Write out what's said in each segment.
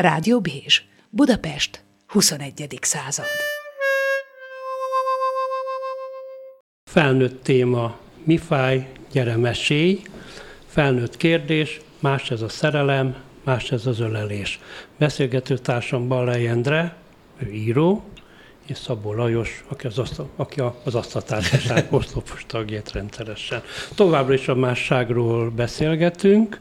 Rádió Bézs, Budapest, 21. század. Felnőtt téma, mi fáj, gyere mesélj. Felnőtt kérdés, más ez a szerelem, más ez az ölelés. Beszélgető társam Ballai Endre, ő író, és Szabó Lajos, aki az, asztal, aki az asztaltársaság oszlopos tagját rendszeresen. Továbbra is a másságról beszélgetünk.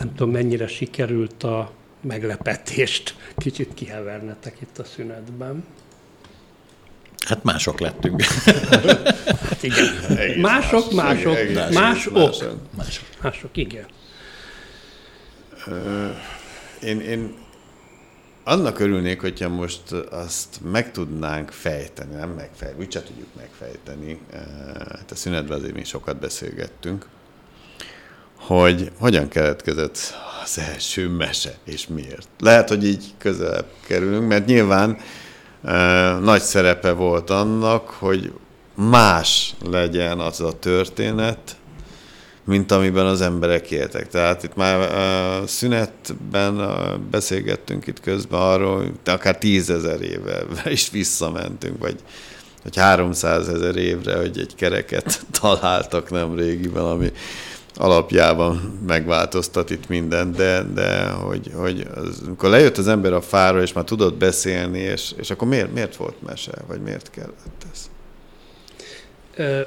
Nem tudom, mennyire sikerült a meglepetést kicsit kihevernetek itt a szünetben. Hát mások lettünk. hát igen. Mások, mások, mások, mások, mások. Mások, igen. Én, én annak örülnék, hogyha most azt meg tudnánk fejteni, nem megfejteni, úgyse tudjuk megfejteni, hát a szünetben azért mi sokat beszélgettünk, hogy hogyan keletkezett az első mese, és miért. Lehet, hogy így közelebb kerülünk, mert nyilván nagy szerepe volt annak, hogy más legyen az a történet, mint amiben az emberek éltek. Tehát itt már a szünetben beszélgettünk itt közben arról, hogy akár tízezer éve is visszamentünk, vagy hogy 300 ezer évre, hogy egy kereket találtak nem régiben, ami alapjában megváltoztat itt mindent, de, de hogy, hogy az, amikor lejött az ember a fára, és már tudott beszélni, és, és akkor miért, miért volt mese, vagy miért kellett ez?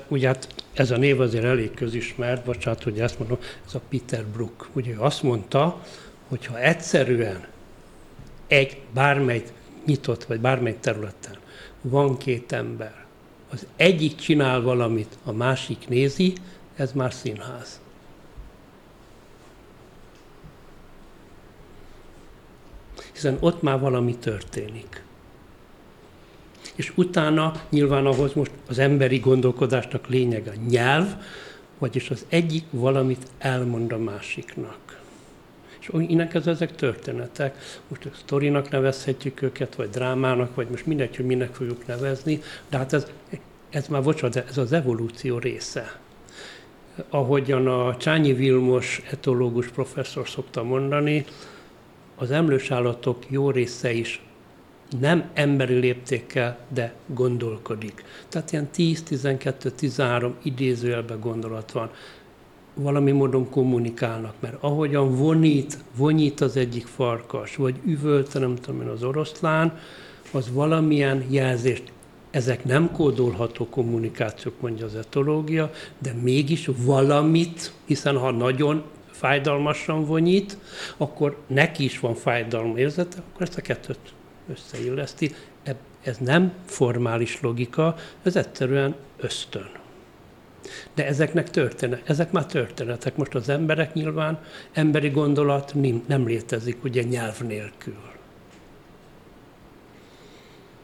ugye hát ez a név azért elég közismert, bocsánat, hogy ezt mondom, ez a Peter Brook. Ugye azt mondta, hogy ha egyszerűen egy bármely nyitott, vagy bármely területen van két ember, az egyik csinál valamit, a másik nézi, ez már színház. Hiszen ott már valami történik és utána nyilván ahhoz most az emberi gondolkodásnak lényege a nyelv, vagyis az egyik valamit elmond a másiknak. És innen ez ezek történetek. Most a sztorinak nevezhetjük őket, vagy drámának, vagy most mindegy, hogy minek fogjuk nevezni, de hát ez, ez már, bocsánat, ez az evolúció része. Ahogyan a Csányi Vilmos etológus professzor szokta mondani, az emlős állatok jó része is nem emberi léptékkel, de gondolkodik. Tehát ilyen 10-12-13 idézőjelben gondolat van. Valami módon kommunikálnak, mert ahogyan vonít, vonít az egyik farkas, vagy üvölte, nem tudom én, az oroszlán, az valamilyen jelzést ezek nem kódolható kommunikációk, mondja az etológia, de mégis valamit, hiszen ha nagyon fájdalmasan vonyít, akkor neki is van fájdalom érzete, akkor ezt a kettőt összeilleszti. Ez nem formális logika, ez egyszerűen ösztön. De ezeknek történet, ezek már történetek. Most az emberek nyilván, emberi gondolat nem, létezik ugye nyelv nélkül.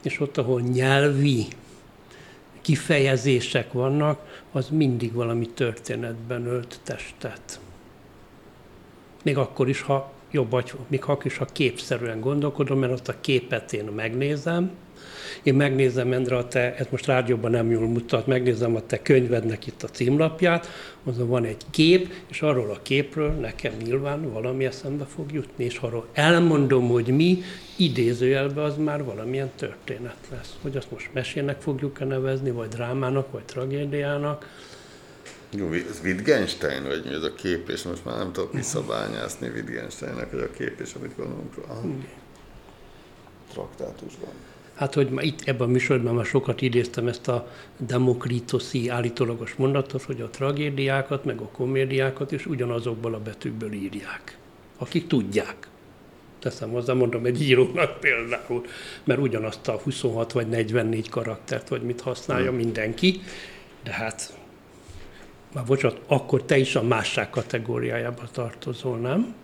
És ott, ahol nyelvi kifejezések vannak, az mindig valami történetben ölt testet. Még akkor is, ha jobb vagy, még ha is, ha képszerűen gondolkodom, mert azt a képet én megnézem, én megnézem, Endre, te, ez most rádióban nem jól mutat, megnézem a te könyvednek itt a címlapját, azon van egy kép, és arról a képről nekem nyilván valami eszembe fog jutni, és arról elmondom, hogy mi, idézőjelben az már valamilyen történet lesz. Hogy azt most mesének fogjuk-e nevezni, vagy drámának, vagy tragédiának, jó, ez Wittgenstein, vagy mi ez a kép, és most már nem tudok visszabányászni Wittgensteinnek, hogy a kép, és amit gondolunk róla. Traktátusban. Hát, hogy ma itt ebben a műsorban már sokat idéztem ezt a demokritoszi állítólagos mondatot, hogy a tragédiákat, meg a komédiákat is ugyanazokból a betűkből írják, akik tudják. Teszem hozzá, mondom egy írónak például, mert ugyanazt a 26 vagy 44 karaktert, vagy mit használja hmm. mindenki, de hát már bocsánat, akkor te is a másság kategóriájába tartozol, nem?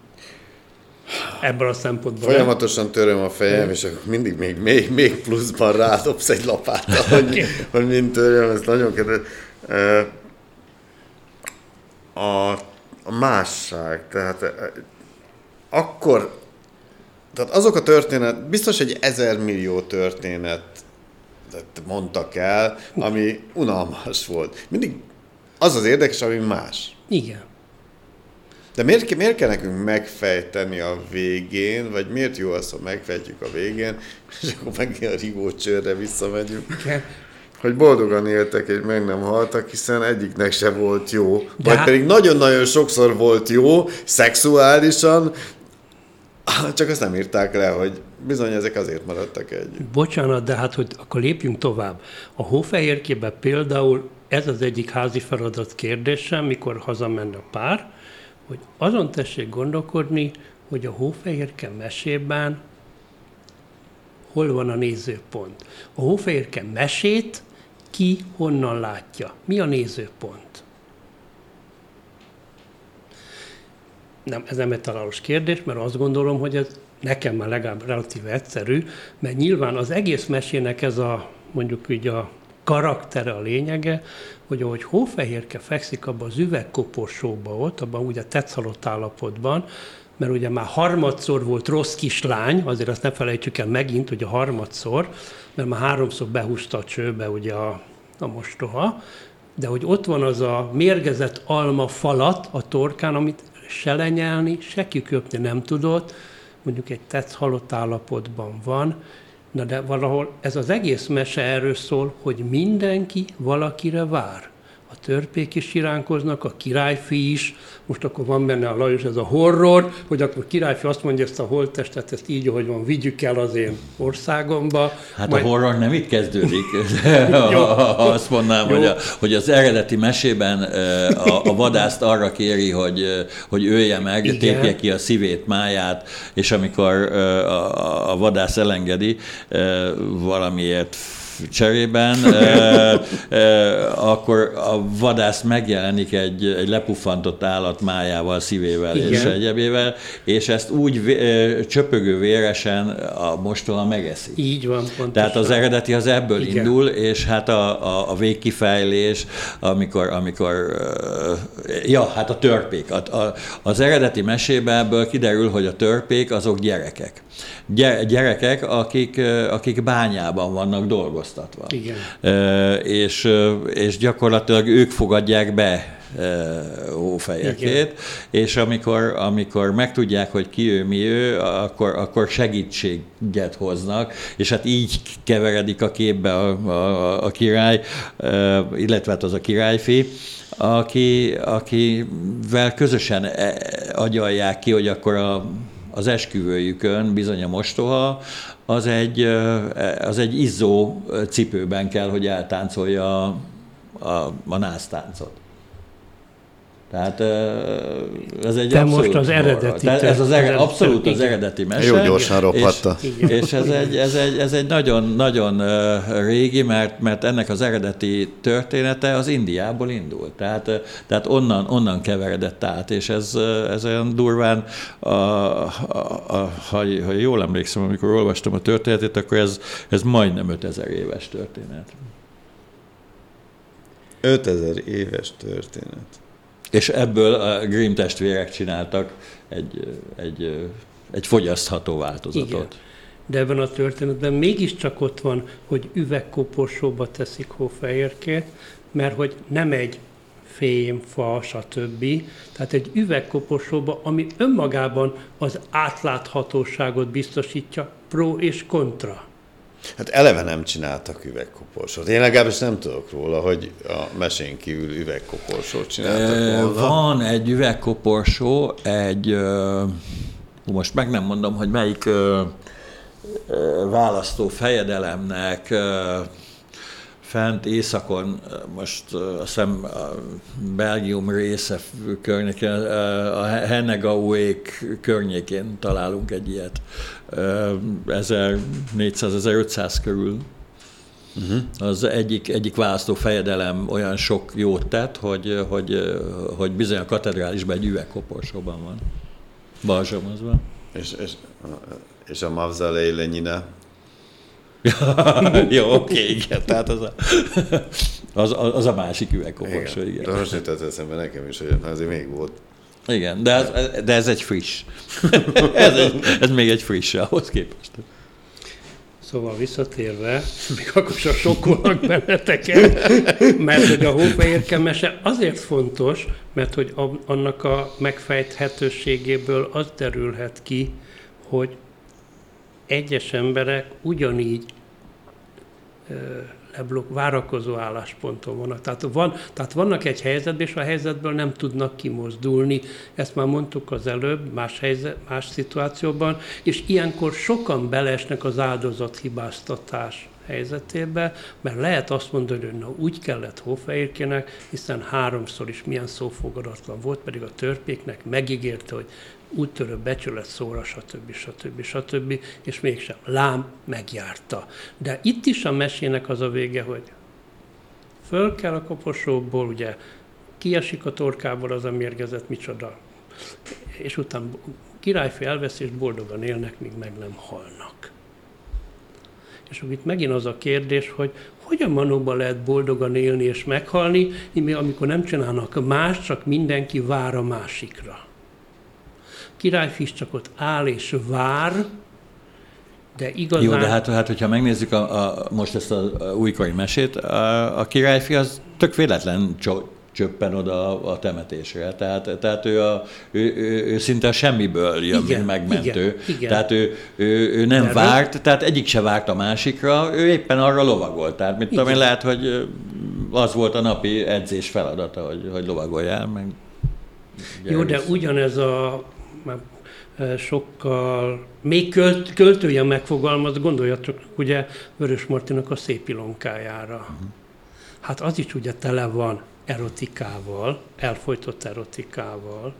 Ebből a szempontból. Folyamatosan töröm a fejem, és akkor mindig még, még, még pluszban rádobsz egy lapáttal, hogy, hogy mind töröm, ez nagyon kedves. A, a másság, tehát akkor, tehát azok a történet, biztos egy ezer millió történet mondtak el, ami unalmas volt. Mindig az az érdekes, ami más. Igen. De miért, miért kell nekünk megfejteni a végén, vagy miért jó az, ha megfejtjük a végén, és akkor meg a rigócsőrre visszamegyünk? Igen. Hogy boldogan éltek, és meg nem haltak, hiszen egyiknek se volt jó. De vagy hát- pedig nagyon-nagyon sokszor volt jó, szexuálisan, csak azt nem írták le, hogy bizony ezek azért maradtak együtt. Bocsánat, de hát, hogy akkor lépjünk tovább. A hófehérkében például ez az egyik házi feladat kérdésem, mikor hazamenne a pár, hogy azon tessék gondolkodni, hogy a hófehérke mesében hol van a nézőpont. A hófehérke mesét ki honnan látja? Mi a nézőpont? Nem, ez nem egy találós kérdés, mert azt gondolom, hogy ez nekem már legalább relatíve egyszerű, mert nyilván az egész mesének ez a, mondjuk így a karaktere, a lényege, hogy ahogy hófehérke fekszik abban az üvegkoporsóba ott, abban ugye tetszalott állapotban, mert ugye már harmadszor volt rossz kislány, azért azt ne felejtsük el megint, hogy a harmadszor, mert már háromszor behúzta a csőbe ugye a, a mostoha, de hogy ott van az a mérgezett alma falat a torkán, amit se lenyelni, se kiköpni nem tudott, mondjuk egy tetsz halott állapotban van, na de valahol ez az egész mese erről szól, hogy mindenki valakire vár. Törpék is iránkoznak, a királyfi is, most akkor van benne a Lajos ez a horror, hogy akkor a királyfi azt mondja, ezt a holttestet, ezt így, ahogy van, vigyük el az én országomba. Hát Majd... a horror nem itt kezdődik. Azt mondanám, hogy, a, hogy az eredeti mesében a, a vadászt arra kéri, hogy, hogy ölje meg, Igen. tépje ki a szívét, máját, és amikor a, a vadász elengedi, valamiért cserében, e, e, akkor a vadász megjelenik egy, egy lepuffantott állat májával, szívével Igen. és egyebével, és ezt úgy e, csöpögő véresen a mostoha megeszi. Így van, pontosan. Tehát az eredeti az ebből Igen. indul, és hát a, a, a végkifejlés, amikor, amikor ja, hát a törpék. A, a, az eredeti mesében ebből kiderül, hogy a törpék azok gyerekek gyerekek, akik, akik bányában vannak dolgoztatva. Igen. És, és gyakorlatilag ők fogadják be hófejekét, és amikor, amikor megtudják, hogy ki ő, mi ő, akkor, akkor segítséget hoznak, és hát így keveredik a képbe a, a, a király, illetve hát az a királyfi, aki, akivel közösen e, agyalják ki, hogy akkor a az esküvőjükön bizony a mostoha, az egy, az egy izzó cipőben kell, hogy eltáncolja a, a, a násztáncot. Tehát ez egy Te abszolút most az eredeti. Tehát ez az eredeti, abszolút az eredeti mese. Jó gyorsan rophatta. És, és ez egy, ez egy, ez egy nagyon, nagyon régi, mert, mert ennek az eredeti története az Indiából indult. Tehát, tehát onnan, onnan keveredett át, és ez, ez olyan durván, a, a, a, ha, ha jól emlékszem, amikor olvastam a történetét, akkor ez, ez majdnem 5000 éves történet. 5000 éves történet. És ebből a Grimm testvérek csináltak egy, egy, egy fogyasztható változatot. Igen. De ebben a történetben mégiscsak ott van, hogy üvegkoporsóba teszik hófehérkét, mert hogy nem egy fém, fa, stb. Tehát egy üvegkoporsóba, ami önmagában az átláthatóságot biztosítja, pro és kontra. Hát eleve nem csináltak üvegkoporsót. Én legalábbis nem tudok róla, hogy a mesén kívül üvegkoporsót csináltak volna. Van egy üvegkoporsó, egy, most meg nem mondom, hogy melyik választó fejedelemnek fent északon, most azt hiszem a Belgium része környékén, a Hennegauék környékén találunk egy ilyet. 1400-1500 körül. Uh-huh. Az egyik, egyik választó fejedelem olyan sok jót tett, hogy, hogy, hogy bizony a katedrálisban egy üvegkoporsóban van. Balzsamozva. És, és, és a mavzalei lenyine Jó, oké, igen, tehát az a, az, az a másik üvegkoporsó, igen. igen. De most jutott eszembe nekem is, hogy azért még volt. Igen, de ez, de ez egy friss. ez, egy, ez még egy friss ahhoz képest. Szóval visszatérve, még akkor sem sokkolnak benneteket, mert hogy a hófehérke mese azért fontos, mert hogy annak a megfejthetőségéből az derülhet ki, hogy egyes emberek ugyanígy leblok, várakozó állásponton vannak. Tehát, van, tehát vannak egy helyzetben, és a helyzetből nem tudnak kimozdulni. Ezt már mondtuk az előbb, más, helyzet, más szituációban, és ilyenkor sokan belesnek az áldozathibáztatás helyzetébe, mert lehet azt mondani, hogy na úgy kellett Hófehérkének, hiszen háromszor is milyen szófogadatlan volt, pedig a törpéknek megígérte, hogy úttörő becsület szóra, stb. stb. stb. és mégsem. Lám megjárta. De itt is a mesének az a vége, hogy föl kell a koposóból, ugye kiesik a torkából az a mérgezett micsoda, és utána királyfi elvesz, és boldogan élnek, míg meg nem halnak. És akkor itt megint az a kérdés, hogy hogyan manóban lehet boldogan élni és meghalni, amikor nem csinálnak más, csak mindenki vár a másikra királyfi csak ott áll és vár, de igazán... Jó, de hát, hát hogyha megnézzük a, a, most ezt az újkori mesét, a, a királyfi az tök véletlen csöppen oda a, temetésre. Tehát, tehát ő, a, ő, ő, ő szinte a semmiből jön, igen, mint megmentő. Igen, igen. Tehát ő, ő, ő nem de várt, tehát egyik se várt a másikra, ő éppen arra lovagolt. Tehát mit tudom én, lehet, hogy az volt a napi edzés feladata, hogy, hogy lovagoljál, meg Jó, de ugyanez a már sokkal, még költ, költője megfogalmaz, gondoljatok ugye Vörös Martinak a szép ilonkájára. Uh-huh. Hát az is ugye tele van erotikával, elfolytott erotikával,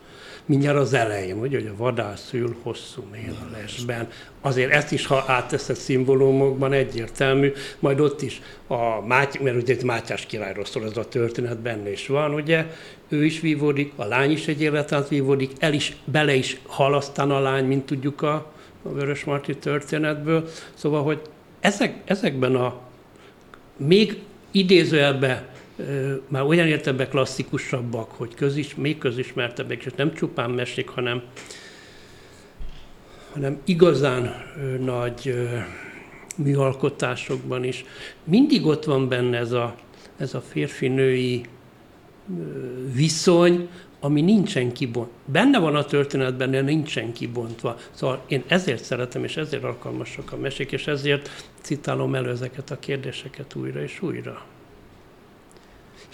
mindjárt az elején, ugye, hogy a vadász ül hosszú mél a lesben. Azért ezt is, ha átteszed szimbólumokban, egyértelmű, majd ott is a Máty, mert ugye Mátyás királyról szól ez a történet, benne is van, ugye, ő is vívódik, a lány is egy életet vívódik, el is, bele is halasztán a lány, mint tudjuk a, a Vörös Marti történetből. Szóval, hogy ezek, ezekben a még idézőjelben már olyan értelemben klasszikusabbak, hogy közis, még közismertebbek, és nem csupán mesék, hanem, hanem igazán nagy műalkotásokban is. Mindig ott van benne ez a, ez a férfi-női viszony, ami nincsen kibontva. Benne van a történetben, de nincsen kibontva. Szóval én ezért szeretem, és ezért alkalmasak a mesék, és ezért citálom elő ezeket a kérdéseket újra és újra.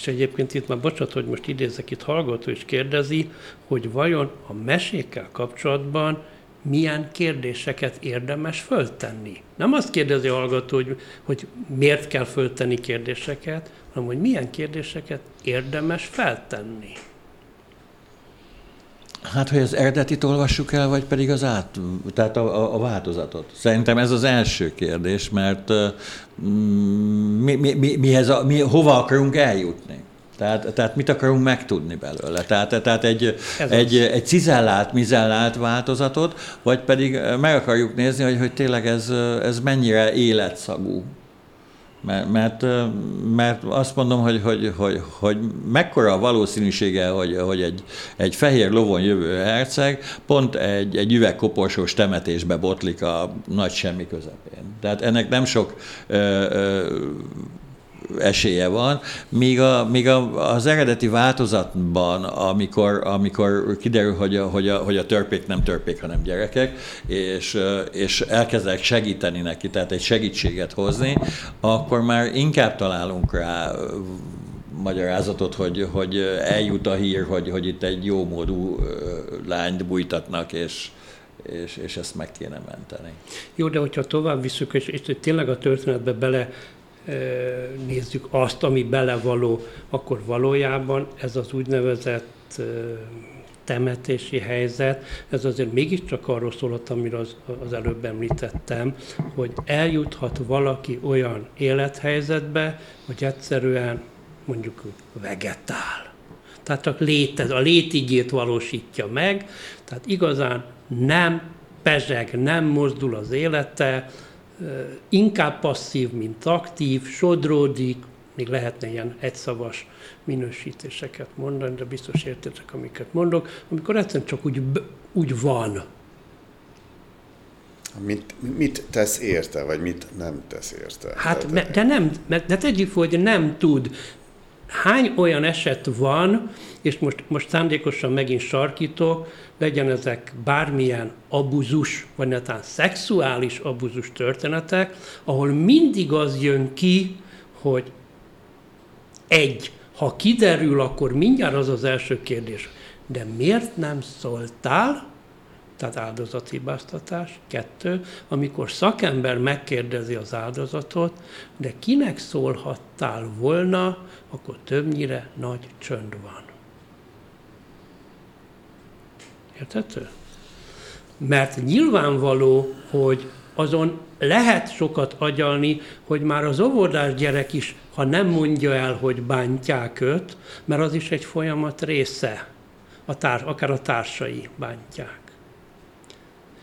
És egyébként itt már bocsánat, hogy most idézek, itt hallgató is kérdezi, hogy vajon a mesékkel kapcsolatban milyen kérdéseket érdemes föltenni. Nem azt kérdezi a hallgató, hogy, hogy miért kell föltenni kérdéseket, hanem hogy milyen kérdéseket érdemes feltenni. Hát, hogy az eredetit olvassuk el, vagy pedig az át, tehát a, a, a változatot? Szerintem ez az első kérdés, mert mm, mi, mi, mi, mihez a, mi, hova akarunk eljutni? Tehát, tehát mit akarunk megtudni belőle? Tehát, tehát egy, egy, egy cizellált, mizellált változatot, vagy pedig meg akarjuk nézni, hogy, hogy tényleg ez, ez mennyire életszagú. Mert, mert, mert azt mondom, hogy, hogy, hogy, hogy mekkora a valószínűsége, hogy, hogy egy, egy fehér lovon jövő herceg pont egy, egy üvegkoporsós temetésbe botlik a nagy semmi közepén. Tehát ennek nem sok ö, ö, esélye van, míg, a, míg a, az eredeti változatban, amikor, amikor kiderül, hogy a, hogy, a, hogy a törpék nem törpék, hanem gyerekek, és, és elkezdek segíteni neki, tehát egy segítséget hozni, akkor már inkább találunk rá magyarázatot, hogy, hogy eljut a hír, hogy, hogy itt egy jó módú lányt bújtatnak, és, és, és ezt meg kéne menteni. Jó, de hogyha tovább visszük, és, és tényleg a történetbe bele nézzük azt, ami belevaló, akkor valójában ez az úgynevezett temetési helyzet, ez azért mégiscsak arról szólott, amiről az, az előbb említettem, hogy eljuthat valaki olyan élethelyzetbe, hogy egyszerűen mondjuk vegetál. Tehát csak létez, a létigét valósítja meg, tehát igazán nem pezseg, nem mozdul az élete, inkább passzív, mint aktív, sodródik, még lehetne ilyen egyszavas minősítéseket mondani, de biztos értetek, amiket mondok, amikor egyszerűen csak úgy, úgy van. Mit, mit tesz érte, vagy mit nem tesz érte? Hát, Tehát, de nem, de tegyük hogy nem tud. Hány olyan eset van, és most, most szándékosan megint sarkítok, legyen ezek bármilyen abuzus, vagy netán szexuális abuzus történetek, ahol mindig az jön ki, hogy egy, ha kiderül, akkor mindjárt az az első kérdés, de miért nem szóltál? Tehát áldozathibáztatás. Kettő, amikor szakember megkérdezi az áldozatot, de kinek szólhattál volna, akkor többnyire nagy csönd van. Értető? Mert nyilvánvaló, hogy azon lehet sokat agyalni, hogy már az óvodás gyerek is, ha nem mondja el, hogy bántják őt, mert az is egy folyamat része, a tár, akár a társai bántják.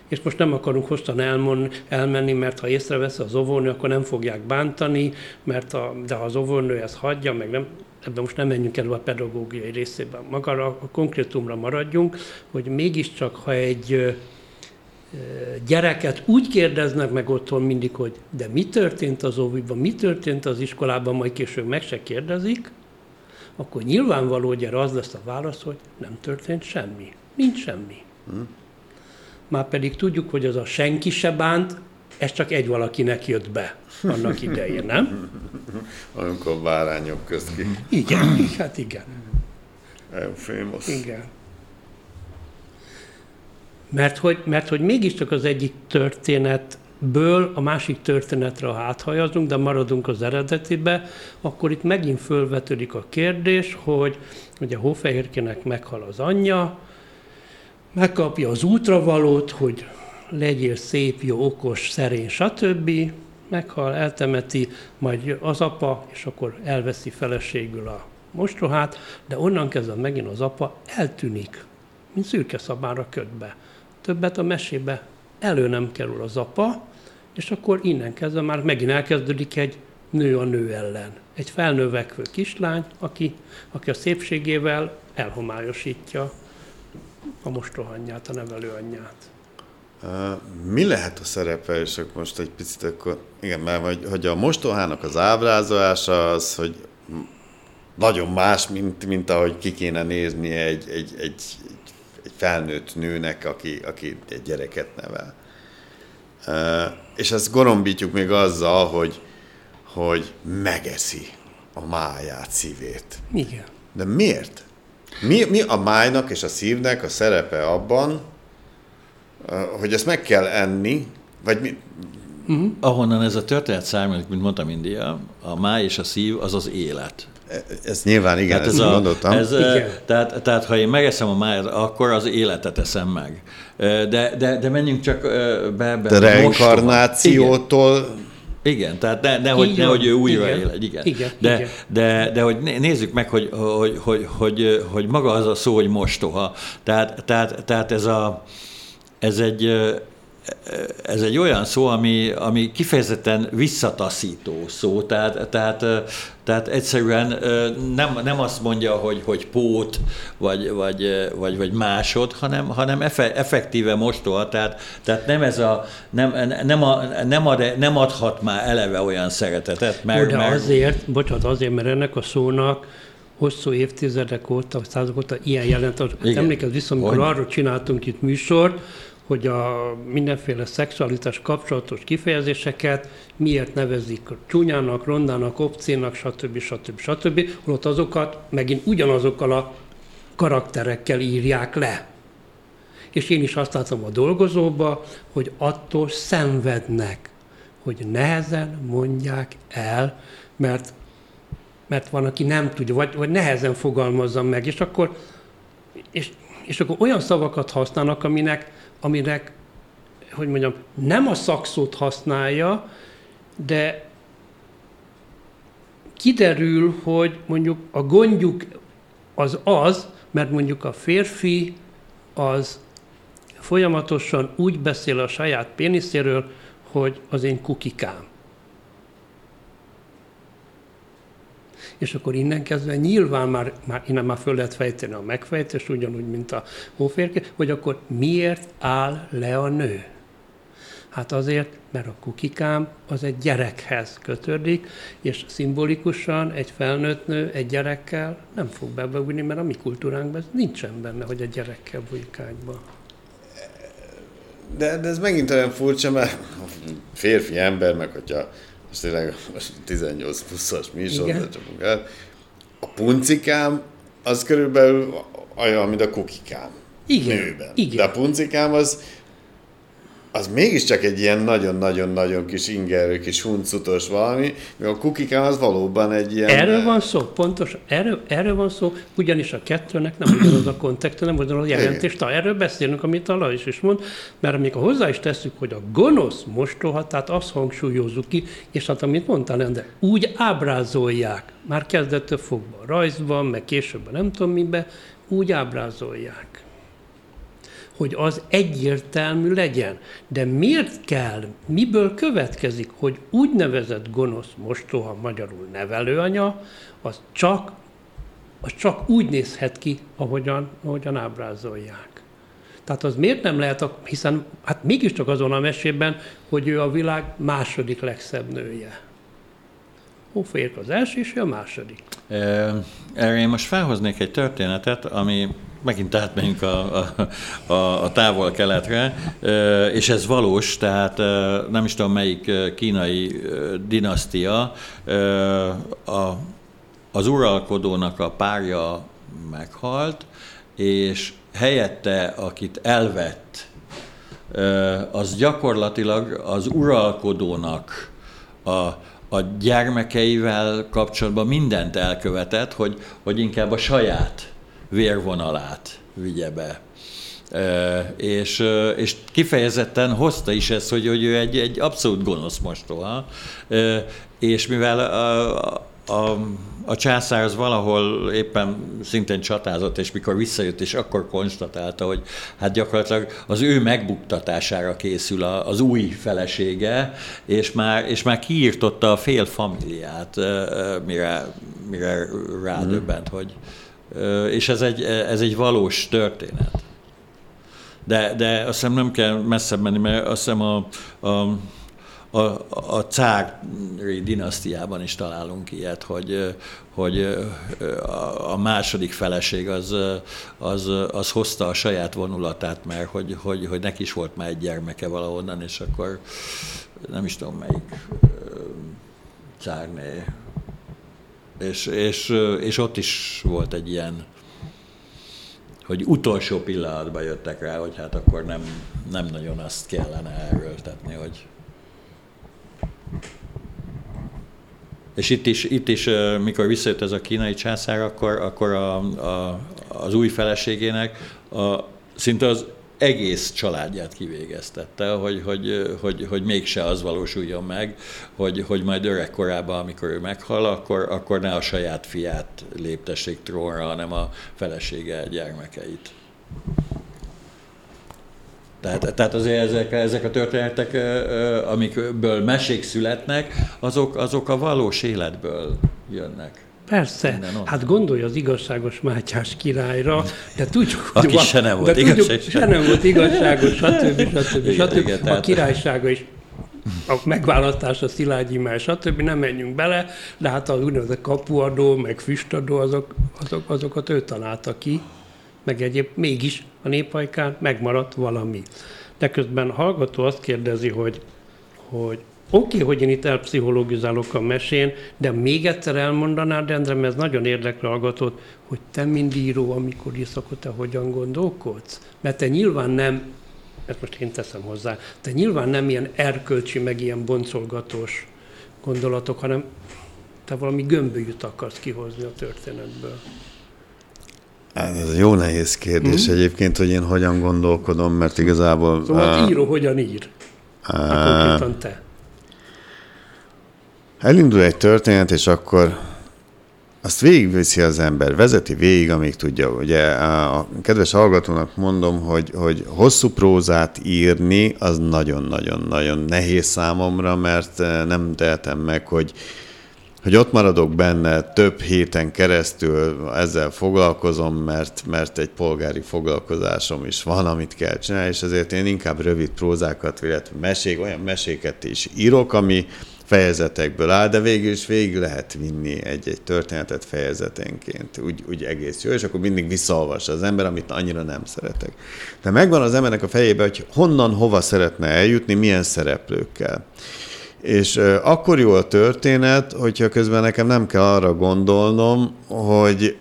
És most nem akarunk hosszan elmon, elmenni, mert ha észrevesz az óvónő, akkor nem fogják bántani, mert a, de ha az óvónő ezt hagyja, meg nem, ebben most nem menjünk el a pedagógiai részében. Magára a konkrétumra maradjunk, hogy mégiscsak, ha egy gyereket úgy kérdeznek meg otthon mindig, hogy de mi történt az óviban, mi történt az iskolában, majd később meg se kérdezik, akkor nyilvánvaló, hogy erre az lesz a válasz, hogy nem történt semmi. Nincs semmi. Hmm. Már pedig tudjuk, hogy az a senki se bánt, ez csak egy valakinek jött be annak idején, nem? Amikor bárányok közt ki. Igen, hát igen. Eufémos. Igen. Mert hogy, mert hogy mégiscsak az egyik történetből a másik történetre, ha áthajazunk, de maradunk az eredetibe, akkor itt megint fölvetődik a kérdés, hogy ugye Hófehérkének meghal az anyja, megkapja az útravalót, hogy legyél szép, jó, okos, szerény, stb. Meghal, eltemeti, majd az apa, és akkor elveszi feleségül a mostohát, de onnan kezdve megint az apa eltűnik, mint szürke szabára ködbe többet a mesébe elő nem kerül az apa, és akkor innen kezdve már megint elkezdődik egy nő a nő ellen. Egy felnövekvő kislány, aki, aki a szépségével elhomályosítja a mostohanyját, a nevelőanyját. Mi lehet a szerepe, és akkor most egy picit akkor, igen, mert hogy, hogy a mostohának az ábrázolása az, hogy nagyon más, mint, mint ahogy ki kéne nézni egy, egy, egy, egy felnőtt nőnek, aki, aki egy gyereket nevel. És ezt gorombítjuk még azzal, hogy, hogy megeszi a máját, szívét. Igen. De miért? Mi, mi a májnak és a szívnek a szerepe abban, hogy ezt meg kell enni, vagy mi? Uh-huh. Ahonnan ez a történet származik, mint mondtam, India, a máj és a szív az az élet. Ez nyilván igen, tehát ez ezt a, gondoltam. Ez, igen. Tehát, tehát ha én megeszem a májat, akkor az életet eszem meg. De, de, de menjünk csak be. be de reinkarnációtól... Igen. Igen, tehát ne, nehogy, nehogy ő újra igen. él. Igen. Igen, de, igen. De, de hogy nézzük meg, hogy, hogy, hogy, hogy, hogy maga az a szó, hogy mostoha. Tehát, tehát, tehát ez, a, ez egy ez egy olyan szó, ami, ami kifejezetten visszataszító szó, tehát, tehát, tehát egyszerűen nem, nem azt mondja, hogy, hogy pót, vagy, vagy, vagy, vagy másod, hanem, hanem effektíve mostoha, tehát, tehát nem, ez a, nem, nem, a, nem, ad, nem adhat már eleve olyan szeretetet. Mert, De mert... azért, bocsánat, azért, mert ennek a szónak hosszú évtizedek óta, századok óta ilyen jelent. Emlékezz vissza, amikor arról csináltunk itt műsort, hogy a mindenféle szexualitás kapcsolatos kifejezéseket miért nevezik csúnyának, rondának, opcénak, stb. stb. stb. Holott azokat megint ugyanazokkal a karakterekkel írják le. És én is azt látom a dolgozóba, hogy attól szenvednek, hogy nehezen mondják el, mert, mert van, aki nem tudja, vagy, vagy nehezen fogalmazza meg, és akkor, és, és akkor olyan szavakat használnak, aminek aminek, hogy mondjam, nem a szakszót használja, de kiderül, hogy mondjuk a gondjuk az az, mert mondjuk a férfi az folyamatosan úgy beszél a saját péniszéről, hogy az én kukikám. És akkor innen kezdve nyilván már, már innen már föl lehet fejteni a megfejtés, ugyanúgy, mint a hóférke, hogy akkor miért áll le a nő? Hát azért, mert a kukikám az egy gyerekhez kötődik, és szimbolikusan egy felnőtt nő egy gyerekkel nem fog bebújni, mert a mi kultúránkban ez nincsen benne, hogy a gyerekkel bújik ágyba. De, de ez megint olyan furcsa, mert férfi ember, meg hogyha most tényleg 18 pluszos műsorban csapunk el, a puncikám az körülbelül olyan, mint a kukikám. Igen, Nőben. igen. De a puncikám az az mégiscsak egy ilyen nagyon-nagyon-nagyon kis ingerő, kis huncutos valami, míg a kukikám az valóban egy ilyen... Erről van szó, pontos, erről, erről van szó, ugyanis a kettőnek nem ugyanaz a kontextus, nem ugyanaz a jelentés. Ta, erről beszélünk, amit Alaj is, is mond, mert amikor hozzá is tesszük, hogy a gonosz mostoha, tehát azt hangsúlyozzuk ki, és hát amit mondtál, de úgy ábrázolják, már kezdettől fogva a rajzban, meg később nem tudom miben, úgy ábrázolják hogy az egyértelmű legyen. De miért kell, miből következik, hogy úgynevezett gonosz mostoha magyarul nevelőanya, az csak, az csak úgy nézhet ki, ahogyan, ahogyan ábrázolják. Tehát az miért nem lehet, hiszen hát mégiscsak azon a mesében, hogy ő a világ második legszebb nője. Hóférk az első, és ő a második. Erre én most felhoznék egy történetet, ami megint átmegyünk a, a, a távol-keletre, és ez valós, tehát nem is tudom melyik kínai dinasztia, a, az uralkodónak a párja meghalt, és helyette, akit elvett, az gyakorlatilag az uralkodónak a, a gyermekeivel kapcsolatban mindent elkövetett, hogy, hogy inkább a saját vérvonalát vigye be. E, és, és kifejezetten hozta is ezt, hogy, hogy ő egy, egy abszolút gonosz mostoha, e, és mivel a, a, a császár az valahol éppen szintén csatázott, és mikor visszajött, és akkor konstatálta, hogy hát gyakorlatilag az ő megbuktatására készül az új felesége, és már, és már kiírtotta a fél familiát, mire, mire rádöbbent, mm. hogy, és ez egy, ez egy valós történet. De, de azt hiszem nem kell messzebb menni, mert azt hiszem a, a, a, a cári dinasztiában is találunk ilyet, hogy, hogy a második feleség az, az, az hozta a saját vonulatát, mert hogy, hogy, hogy neki is volt már egy gyermeke valahonnan, és akkor nem is tudom melyik cárné és, és, és ott is volt egy ilyen, hogy utolsó pillanatban jöttek rá, hogy hát akkor nem, nem nagyon azt kellene erőltetni, hogy És itt is, itt is mikor visszajött ez a kínai császár, akkor, akkor a, a, az új feleségének a, szinte az egész családját kivégeztette, hogy, hogy, hogy, hogy mégse az valósuljon meg, hogy, hogy majd öregkorában, amikor ő meghal, akkor, akkor ne a saját fiát léptessék trónra, hanem a felesége gyermekeit. Tehát, tehát azért ezek, ezek a történetek, amikből mesék születnek, azok, azok a valós életből jönnek. Persze, hát gondolj az igazságos Mátyás királyra, de tudjuk, hogy Aki van, se nem volt de igazságos. Tudjuk, se nem volt igazságos, stb. stb. stb. stb. Igen, a királysága is a megválasztása Szilágyi már, stb. nem menjünk bele, de hát az úgynevezett kapuadó, meg füstadó, azok, azok, azokat ő találta ki, meg egyéb mégis a néphajkán megmaradt valami. De közben a hallgató azt kérdezi, hogy, hogy Oké, okay, hogy én itt elpszichologizálok a mesén, de még egyszer elmondanád, Endre, mert ez nagyon érdekli hallgatót, hogy te, mind író, amikor írsz, akkor te hogyan gondolkodsz? Mert te nyilván nem, ezt most én teszem hozzá, te nyilván nem ilyen erkölcsi, meg ilyen boncolgatós gondolatok, hanem te valami gömbölyűt akarsz kihozni a történetből. Hát ez jó nehéz kérdés hmm. egyébként, hogy én hogyan gondolkodom, mert igazából... Szóval uh, író hogyan ír? Uh, te. Elindul egy történet, és akkor azt végigviszi az ember, vezeti végig, amíg tudja. Ugye a kedves hallgatónak mondom, hogy, hogy hosszú prózát írni, az nagyon-nagyon-nagyon nehéz számomra, mert nem tehetem meg, hogy, hogy ott maradok benne több héten keresztül, ezzel foglalkozom, mert, mert egy polgári foglalkozásom is van, amit kell csinálni, és ezért én inkább rövid prózákat, illetve mesék, olyan meséket is írok, ami fejezetekből áll, de végül is végig lehet vinni egy-egy történetet fejezetenként, úgy, úgy egész jó, és akkor mindig visszaolvassa az ember, amit annyira nem szeretek. De megvan az embernek a fejében, hogy honnan, hova szeretne eljutni, milyen szereplőkkel. És akkor jó a történet, hogyha közben nekem nem kell arra gondolnom, hogy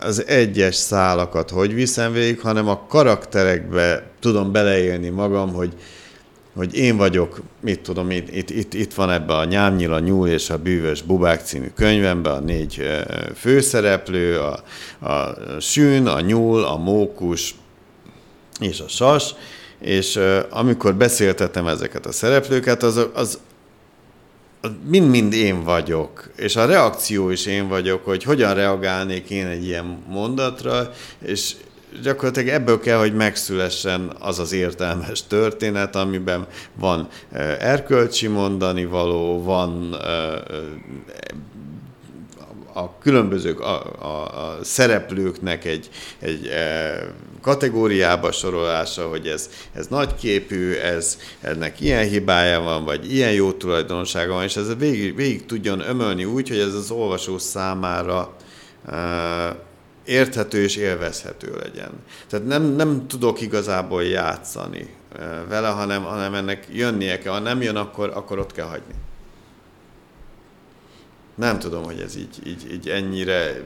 az egyes szálakat hogy viszem végig, hanem a karakterekbe tudom beleélni magam, hogy, hogy én vagyok, mit tudom, itt, itt, itt, van ebbe a Nyámnyil, a Nyúl és a Bűvös Bubák című könyvemben a négy főszereplő, a, a Sűn, a Nyúl, a Mókus és a Sas, és amikor beszéltetem ezeket a szereplőket, az, az, mind-mind én vagyok, és a reakció is én vagyok, hogy hogyan reagálnék én egy ilyen mondatra, és gyakorlatilag ebből kell, hogy megszülessen az az értelmes történet, amiben van erkölcsi mondani való, van a különböző a, a, a szereplőknek egy, egy kategóriába sorolása, hogy ez, ez nagyképű, ez, ennek ilyen hibája van, vagy ilyen jó tulajdonsága van, és ez végig, végig tudjon ömölni úgy, hogy ez az olvasó számára érthető és élvezhető legyen. Tehát nem, nem tudok igazából játszani vele, hanem, hanem ennek jönnie kell. Ha nem jön, akkor, akkor ott kell hagyni. Nem tudom, hogy ez így, így, így ennyire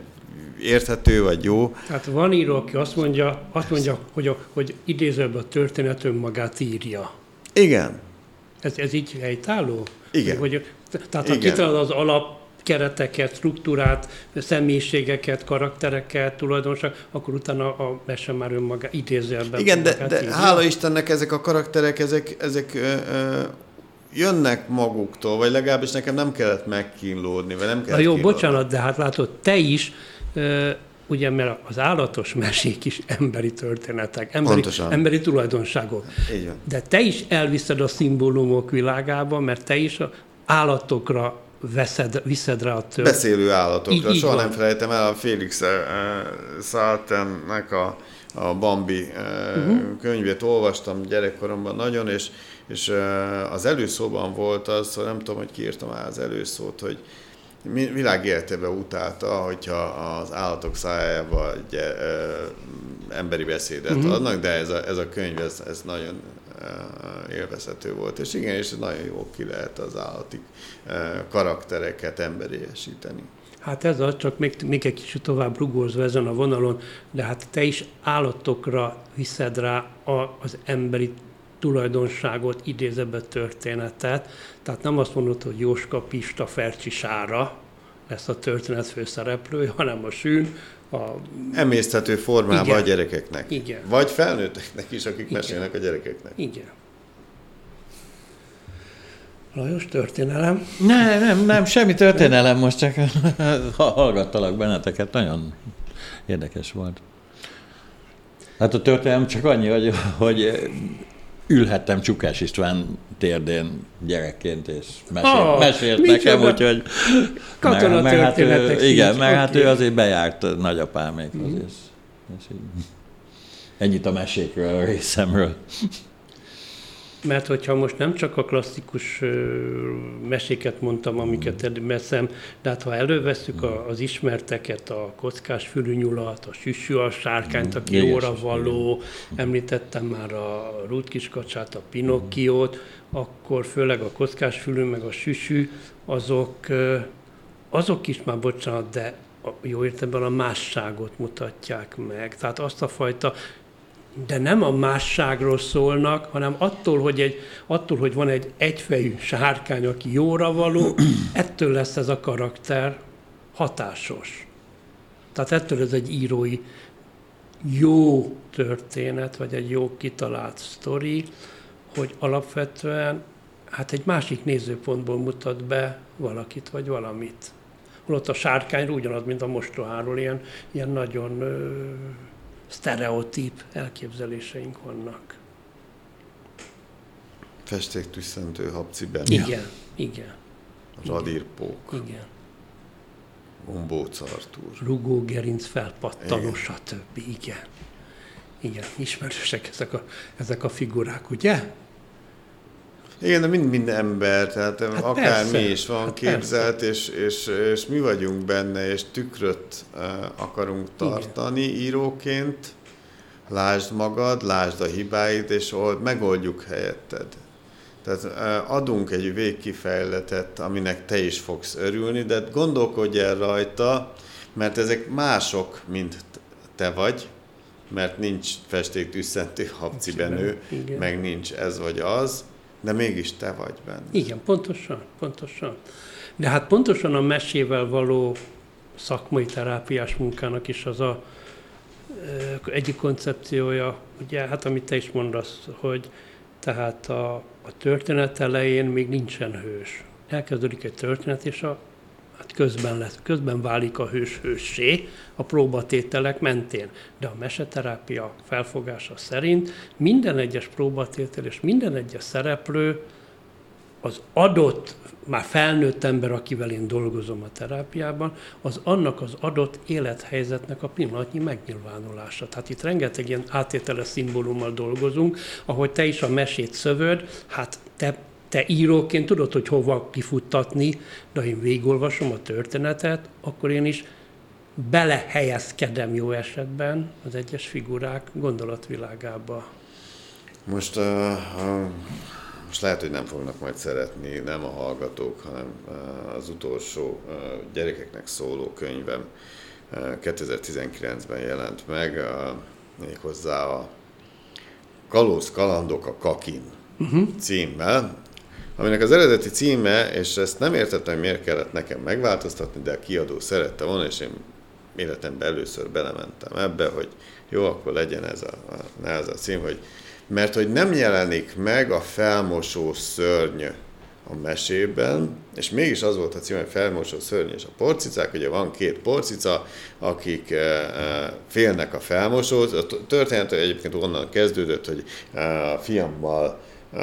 érthető vagy jó. Tehát van író, aki azt mondja, azt mondja hogy, a, hogy idézőben a történet önmagát írja. Igen. Ez, ez így helytálló? Igen. Hogy, tehát ha kitalál az alap kereteket, struktúrát, személyiségeket, karaktereket, tulajdonság, akkor utána a mese már önmaga idézőjelben. Igen, de, de hála Istennek ezek a karakterek, ezek, ezek ö, ö, jönnek maguktól, vagy legalábbis nekem nem kellett megkínlódni, vagy nem kellett Na jó, kínlódni. bocsánat, de hát látod, te is ö, ugye, mert az állatos mesék is emberi történetek, emberi, Pontosan. emberi tulajdonságok. De te is elviszed a szimbólumok világába, mert te is állatokra veszed, viszed rá a tört. Beszélő állatokra. Így- így Soha van. nem felejtem el a Félix uh, Saltennek a, a Bambi uh, uh-huh. könyvét olvastam gyerekkoromban nagyon, és, és az előszóban volt az, hogy nem tudom, hogy kiírtam már az előszót, hogy világ életében utálta, hogyha az állatok szájába egy, emberi beszédet uh-huh. adnak, de ez a, ez a könyv, ez, ez nagyon uh, élvezhető volt. És igen, és nagyon jó ki lehet az állati uh, karaktereket emberiesíteni. Hát ez az, csak még, még egy kicsit tovább rugózva ezen a vonalon, de hát te is állatokra viszed rá a, az emberi tulajdonságot, idézebe történetet. Tehát nem azt mondod, hogy Jóska, Pista, Fercsi, Sára lesz a történet főszereplője, hanem a sűn, a Emészthető formában Igen. a gyerekeknek. Igen. Vagy felnőtteknek is, akik Igen. mesélnek a gyerekeknek. Igen. Lajos, történelem? Nem, nem, nem, semmi történelem, most csak hallgattalak benneteket, nagyon érdekes volt. Hát a történelem csak annyi, hogy, hogy ülhettem Csukás István térdén gyerekként, és mesélt, Ah, oh, mesélt nekem, úgyhogy... Katona hát ő, Igen, mert hát ő azért bejárt nagyapámékhoz, mm. és, és így. Ennyit a mesékről a részemről. Mert hogyha most nem csak a klasszikus meséket mondtam, amiket előbb veszem, de hát ha elővesszük a, az ismerteket, a kockás fülűnyulat, a süsű, a sárkányt, aki Igen, jóra való, említettem már a rútkiskacsát, a pinokkiót, akkor főleg a kockás fülű, meg a süsű, azok, azok is már, bocsánat, de a jó értelemben a másságot mutatják meg. Tehát azt a fajta de nem a másságról szólnak, hanem attól, hogy, egy, attól, hogy van egy egyfejű sárkány, aki jóra való, ettől lesz ez a karakter hatásos. Tehát ettől ez egy írói jó történet, vagy egy jó kitalált sztori, hogy alapvetően hát egy másik nézőpontból mutat be valakit, vagy valamit. Holott a sárkányról ugyanaz, mint a mostoháról, ilyen, ilyen nagyon sztereotíp elképzeléseink vannak. Festéktüsszentő habciben, Igen, igen, radírpók. igen. Gombóc Artúr. Rugó, gerinc, felpattanó, stb. Igen. Igen, ismerősek ezek a, ezek a figurák, ugye? Igen, de mind, mind ember, tehát hát akár persze. mi is van hát képzelt, és, és, és mi vagyunk benne, és tükröt uh, akarunk tartani Igen. íróként. Lásd magad, lásd a hibáid, és old, megoldjuk helyetted. Tehát uh, adunk egy végkifejletet, aminek te is fogsz örülni, de gondolkodj el rajta, mert ezek mások, mint te vagy, mert nincs festéktűszentő habcibenő, meg nincs ez vagy az, de mégis te vagy benne. Igen, pontosan, pontosan. De hát pontosan a mesével való szakmai terápiás munkának is az a egyik koncepciója, ugye, hát amit te is mondasz, hogy tehát a, a történet elején még nincsen hős. Elkezdődik egy történet, és a hát közben, lesz, közben válik a hős hőssé a próbatételek mentén. De a meseterápia felfogása szerint minden egyes próbatétel és minden egyes szereplő az adott, már felnőtt ember, akivel én dolgozom a terápiában, az annak az adott élethelyzetnek a pillanatnyi megnyilvánulása. Tehát itt rengeteg ilyen átételes szimbólummal dolgozunk, ahogy te is a mesét szövöd, hát te te íróként tudod, hogy hova kifuttatni, de ha én végigolvasom a történetet, akkor én is belehelyezkedem jó esetben az egyes figurák gondolatvilágába. Most, uh, uh, most lehet, hogy nem fognak majd szeretni nem a hallgatók, hanem uh, az utolsó uh, gyerekeknek szóló könyvem uh, 2019-ben jelent meg, uh, méghozzá a Kalóz kalandok a Kakin uh-huh. címmel aminek az eredeti címe, és ezt nem értettem, miért kellett nekem megváltoztatni, de a kiadó szerette volna, és én életemben először belementem ebbe, hogy jó, akkor legyen ez a, a, ez a cím, hogy mert hogy nem jelenik meg a felmosó szörny a mesében, és mégis az volt a cím, hogy felmosó szörny és a porcicák, ugye van két porcica, akik e, e, félnek a felmosó, a történet egyébként onnan kezdődött, hogy e, a fiammal e,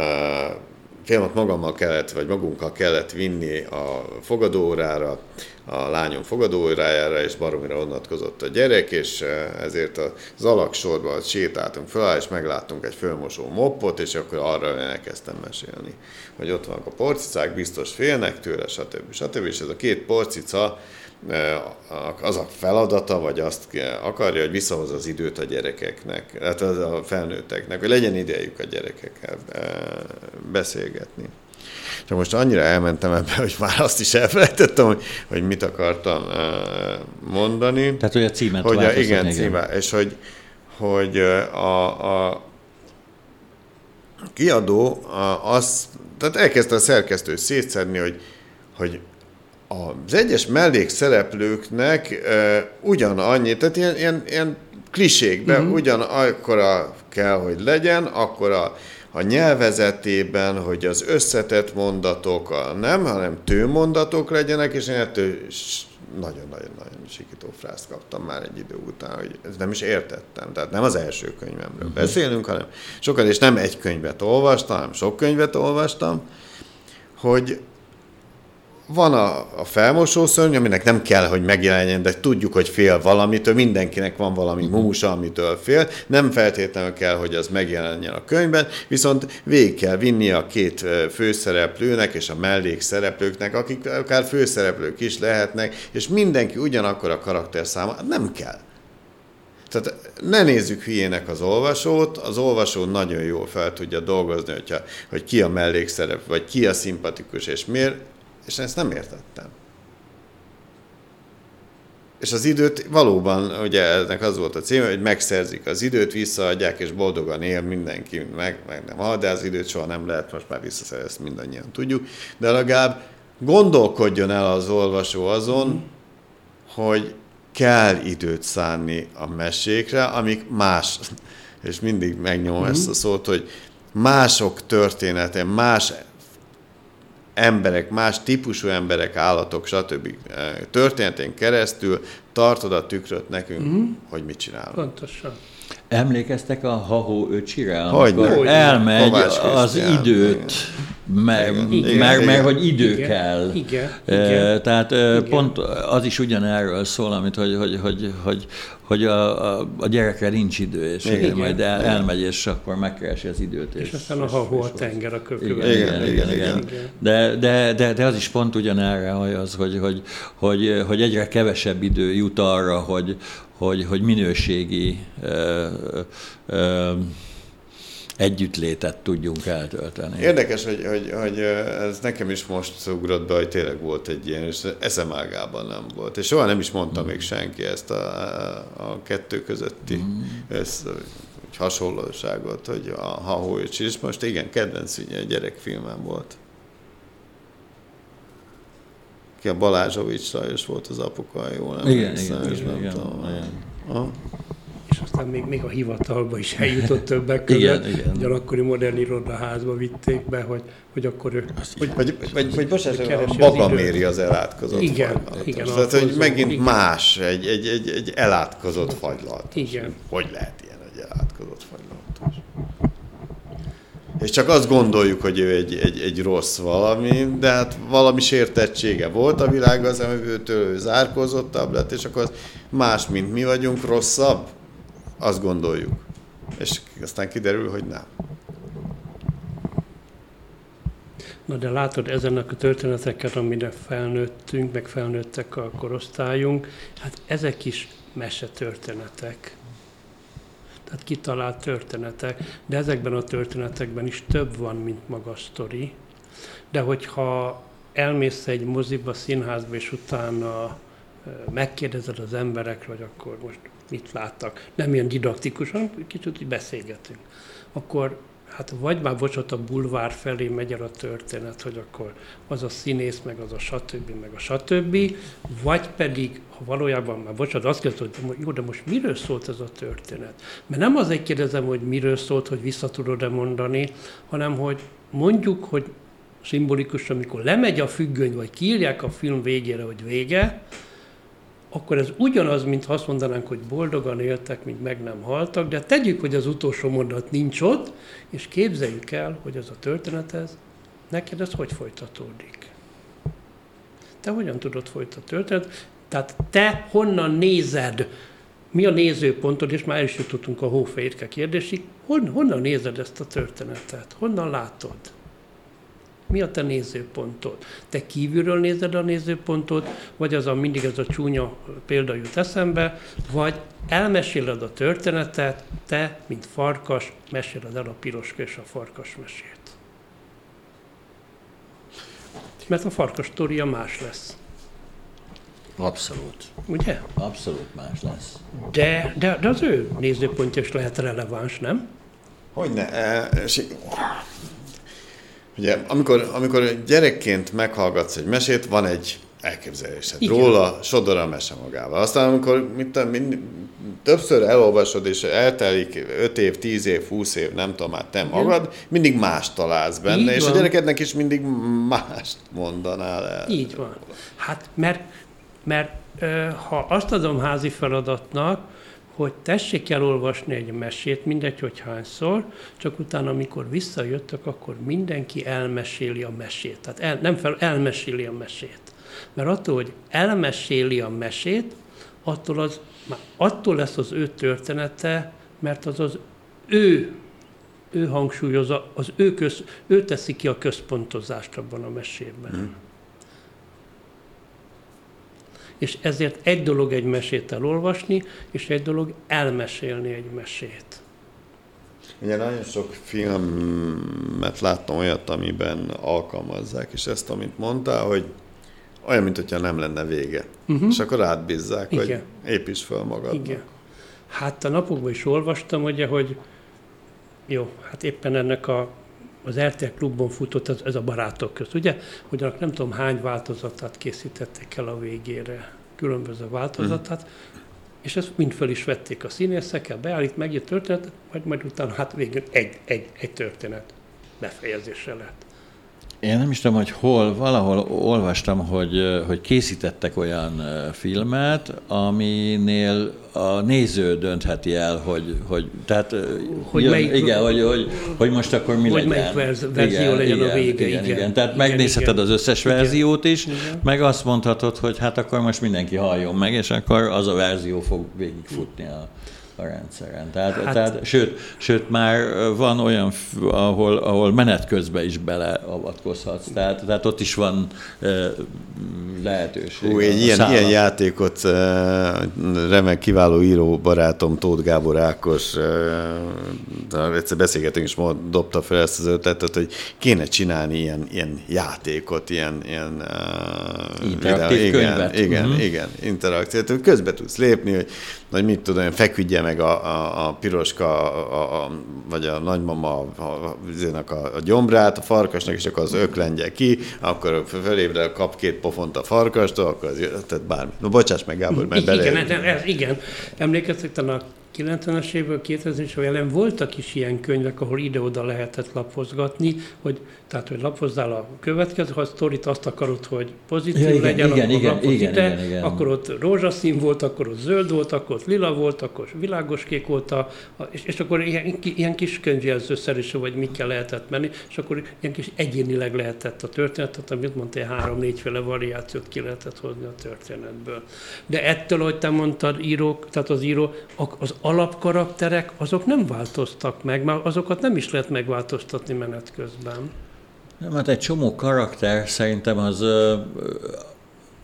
filmet magammal kellett, vagy magunkkal kellett vinni a fogadóórára, a lányom fogadóórájára, és baromira onnatkozott a gyerek, és eh, ezért az alaksorban sétáltunk fel, és megláttunk egy fölmosó moppot, és akkor arra elkezdtem mesélni, hogy ott vannak a porcicák, biztos félnek tőle, stb. stb. És ez a két porcica az a feladata, vagy azt akarja, hogy visszahoz az időt a gyerekeknek, hát a felnőtteknek, hogy legyen idejük a gyerekekkel beszélgetni. Csak most annyira elmentem ebbe, hogy már azt is elfelejtettem, hogy, hogy mit akartam mondani. Tehát, hogy a címet hogy a, igen, igen. Címe, és hogy, hogy a, a kiadó az, tehát elkezdte a szerkesztő szétszedni, hogy, hogy az egyes mellékszereplőknek uh, ugyanannyi, tehát ilyen, ilyen, ilyen klisékben uh-huh. ugyanakkora kell, hogy legyen, akkor a, a nyelvezetében, hogy az összetett mondatok a nem, hanem tőmondatok legyenek, és én ettől nagyon-nagyon-nagyon sikító frászt kaptam már egy idő után, hogy ez nem is értettem. Tehát nem az első könyvemről uh-huh. beszélünk, hanem sokat, és nem egy könyvet olvastam, hanem sok könyvet olvastam, hogy van a, a felmosószörny, aminek nem kell, hogy megjelenjen, de tudjuk, hogy fél valamitől, mindenkinek van valami mhm. mumusa, amitől fél, nem feltétlenül kell, hogy az megjelenjen a könyvben, viszont végig kell vinni a két főszereplőnek és a mellékszereplőknek, akik akár főszereplők is lehetnek, és mindenki ugyanakkor a karakter száma, nem kell. Tehát ne nézzük hülyének az olvasót, az olvasó nagyon jól fel tudja dolgozni, hogyha, hogy ki a mellékszerep, vagy ki a szimpatikus, és miért, és ezt nem értettem. És az időt valóban, ugye ennek az volt a cím, hogy megszerzik az időt, visszaadják, és boldogan él mindenki, meg, meg nem hal, de az időt soha nem lehet most már visszaszerezni, mindannyian tudjuk. De legalább gondolkodjon el az olvasó azon, hogy kell időt szánni a mesékre, amik más, és mindig megnyom mm. ezt a szót, hogy mások története, más emberek, más típusú emberek, állatok, stb. Eh, történetén keresztül tartod a tükröt nekünk, mm. hogy mit csinálunk. Pontosan. Emlékeztek a Hahó öcsire, amikor elmegy Kovács az időt Igen, mert, igen, mert, igen. hogy idő Igen, kell. igen, igen. Tehát eh, Igen. pont az is ugyanerről szól, amit hogy, hogy, hogy, hogy, hogy a, a, a gyerekre nincs idő, és Igen. igen, majd el, Igen. elmegy, és akkor megkeresi az időt. És aztán a ha a tenger a Igen, kökövő. igen, igen, igen. De, de, de, de az is pont ugyanerre hogy az, hogy, hogy, hogy, hogy egyre kevesebb idő jut arra, hogy, hogy, hogy minőségi ö, ö, együttlétet tudjunk eltölteni. Érdekes, hogy, hogy, hogy ez nekem is most ugrott be, hogy tényleg volt egy ilyen, és eszemágában nem volt. És soha nem is mondta még senki ezt a, a kettő közötti össz, hogy hasonlóságot, hogy a Hahóics is. Most igen, kedvenc ugye, gyerekfilmem volt. Ki a Balázsovics Lajos volt az apuka, jól nem Igen, igen, és igen, nem igen, tudom. igen. Aha. És aztán még, még a hivatalba is eljutott többek között. Igen, igen. Ugye akkori modern irodaházba vitték be, hogy, hogy akkor ő... Hogy, Vagy, vagy, vagy bocsánat, az maga időt. méri az elátkozott Igen, fagylaltot. igen, Tehát, hogy megint igen. más, egy, egy, egy, egy elátkozott fagylalt. Igen. Hogy lehet ilyen egy elátkozott fagylaltos? És csak azt gondoljuk, hogy ő egy, egy, egy rossz valami, de hát valami sértettsége volt a világ az, amitől ő zárkózottabb lett, és akkor az más, mint mi vagyunk, rosszabb? Azt gondoljuk. És aztán kiderül, hogy nem. Na de látod, ezenek a történeteket, amire felnőttünk, meg felnőttek a korosztályunk, hát ezek is mesetörténetek. Tehát kitalált történetek, de ezekben a történetekben is több van, mint maga a sztori. De hogyha elmész egy moziba, színházba, és utána megkérdezed az emberekről, hogy akkor most mit láttak, nem ilyen didaktikus, hanem kicsit így beszélgetünk, akkor hát vagy már bocsánat, a bulvár felé megy el a történet, hogy akkor az a színész, meg az a stb., meg a stb., vagy pedig, ha valójában már bocsánat, azt kérdezem, hogy jó, de most miről szólt ez a történet? Mert nem azért kérdezem, hogy miről szólt, hogy vissza tudod-e mondani, hanem hogy mondjuk, hogy szimbolikus, amikor lemegy a függöny, vagy kiírják a film végére, hogy vége, akkor ez ugyanaz, mint azt mondanánk, hogy boldogan éltek, míg meg nem haltak, de tegyük, hogy az utolsó mondat nincs ott, és képzeljük el, hogy ez a történet, ez, neked ez hogy folytatódik. Te hogyan tudod folytatni a történet? Tehát te honnan nézed, mi a nézőpontod, és már el is jutottunk a hófehérke kérdésig, hon, honnan nézed ezt a történetet? Honnan látod? Mi a te nézőpontod? Te kívülről nézed a nézőpontot, vagy az a mindig ez a csúnya példa jut eszembe, vagy elmeséled a történetet, te, mint farkas, meséled el a piroska és a farkas mesét. Mert a farkas sztoria más lesz, Abszolút. ugye? Abszolút más lesz. De, de, de az ő nézőpontja is lehet releváns, nem? Hogyne. E, és, ugye, amikor, amikor gyerekként meghallgatsz egy mesét, van egy elképzelésed Igen. róla, sodor a mese magával. Aztán, amikor mit mind, többször elolvasod, és eltelik 5 év, 10 év, 20 év, nem tudom, hát te magad, mindig más találsz benne, Így és van. a gyerekednek is mindig mást mondanál el. Így van. Hát mert, mert ha azt adom házi feladatnak, hogy tessék elolvasni egy mesét, mindegy, hogy hányszor, csak utána, amikor visszajöttök, akkor mindenki elmeséli a mesét. Tehát el, nem fel, elmeséli a mesét. Mert attól, hogy elmeséli a mesét, attól, az, attól lesz az ő története, mert az az ő ő hangsúlyozza, az ő, köz, ő teszi ki a központozást abban a mesében. Hmm. És ezért egy dolog egy mesét elolvasni, és egy dolog elmesélni egy mesét. Ugye nagyon sok filmet láttam olyat, amiben alkalmazzák, és ezt, amit mondtál, hogy olyan, mint hogyha nem lenne vége. Uh-huh. És akkor átbízzák. Igen. hogy építs fel magadnak. Igen. Hát a napokban is olvastam, ugye, hogy jó, hát éppen ennek a, az RTL klubban futott ez, ez a barátok közt, ugye? Hogy annak nem tudom hány változatát készítették el a végére, különböző változatát, és ezt mind föl is vették a színészekkel, beállít, megjött történet, majd, majd utána hát végül egy, egy, egy történet befejezése lett. Én nem is tudom, hogy hol, valahol olvastam, hogy, hogy készítettek olyan filmet, aminél a néző döntheti el, hogy, hogy tehát hogy jön, melyik, igen, hogy, hogy, hogy, most akkor mi hogy legyen. melyik verz, verzió igen, legyen igen, a vége. Igen, igen. igen. Tehát igen, megnézheted igen. az összes verziót is, igen. meg azt mondhatod, hogy hát akkor most mindenki halljon meg, és akkor az a verzió fog végigfutni a, a rendszeren. Tehát, hát, tehát sőt, sőt, már van olyan, ahol, ahol menet közben is beleavatkozhatsz. Tehát, tehát ott is van lehetőség. Hú, egy ilyen, ilyen játékot remek, kiváló író barátom Tóth Gábor Ákos, egyszer beszélgetünk, és ma dobta fel ezt az ötletet, hogy kéne csinálni ilyen, ilyen játékot, ilyen, ilyen interaktív videó, könyvet. Igen, igen, uh-huh. igen, interakciót. Közbe tudsz lépni, hogy vagy mit tudom, feküdje meg a, a, a piroska, a, a, vagy a nagymama a, a, a, a gyomrát, a farkasnak, és akkor az öklendje ki, akkor fölébre kap két pofont a farkastól, akkor az, tehát bármi. No, bocsáss meg, Gábor, mert bele... Igen, ez, igen. Emlékeztek, a 90-es évből 2000-es évben voltak is ilyen könyvek, ahol ide-oda lehetett lapozgatni, hogy, tehát, hogy lapozzál a következő, ha a sztorit azt akarod, hogy pozitív ja, igen, legyen, igen, akkor igen, igen, ide, igen, igen. akkor ott rózsaszín volt, akkor ott zöld volt, akkor ott lila volt, akkor világos kék volt, a, és, és akkor ilyen, ilyen kis könyvjelzőszerűső, vagy mikkel lehetett menni, és akkor ilyen kis egyénileg lehetett a történetet, amit mondtál, három-négyféle variációt ki lehetett hozni a történetből. De ettől, hogy te mondtad, írók, tehát az író, az alapkarakterek azok nem változtak meg, mert azokat nem is lehet megváltoztatni menet közben. Nem, hát egy csomó karakter szerintem az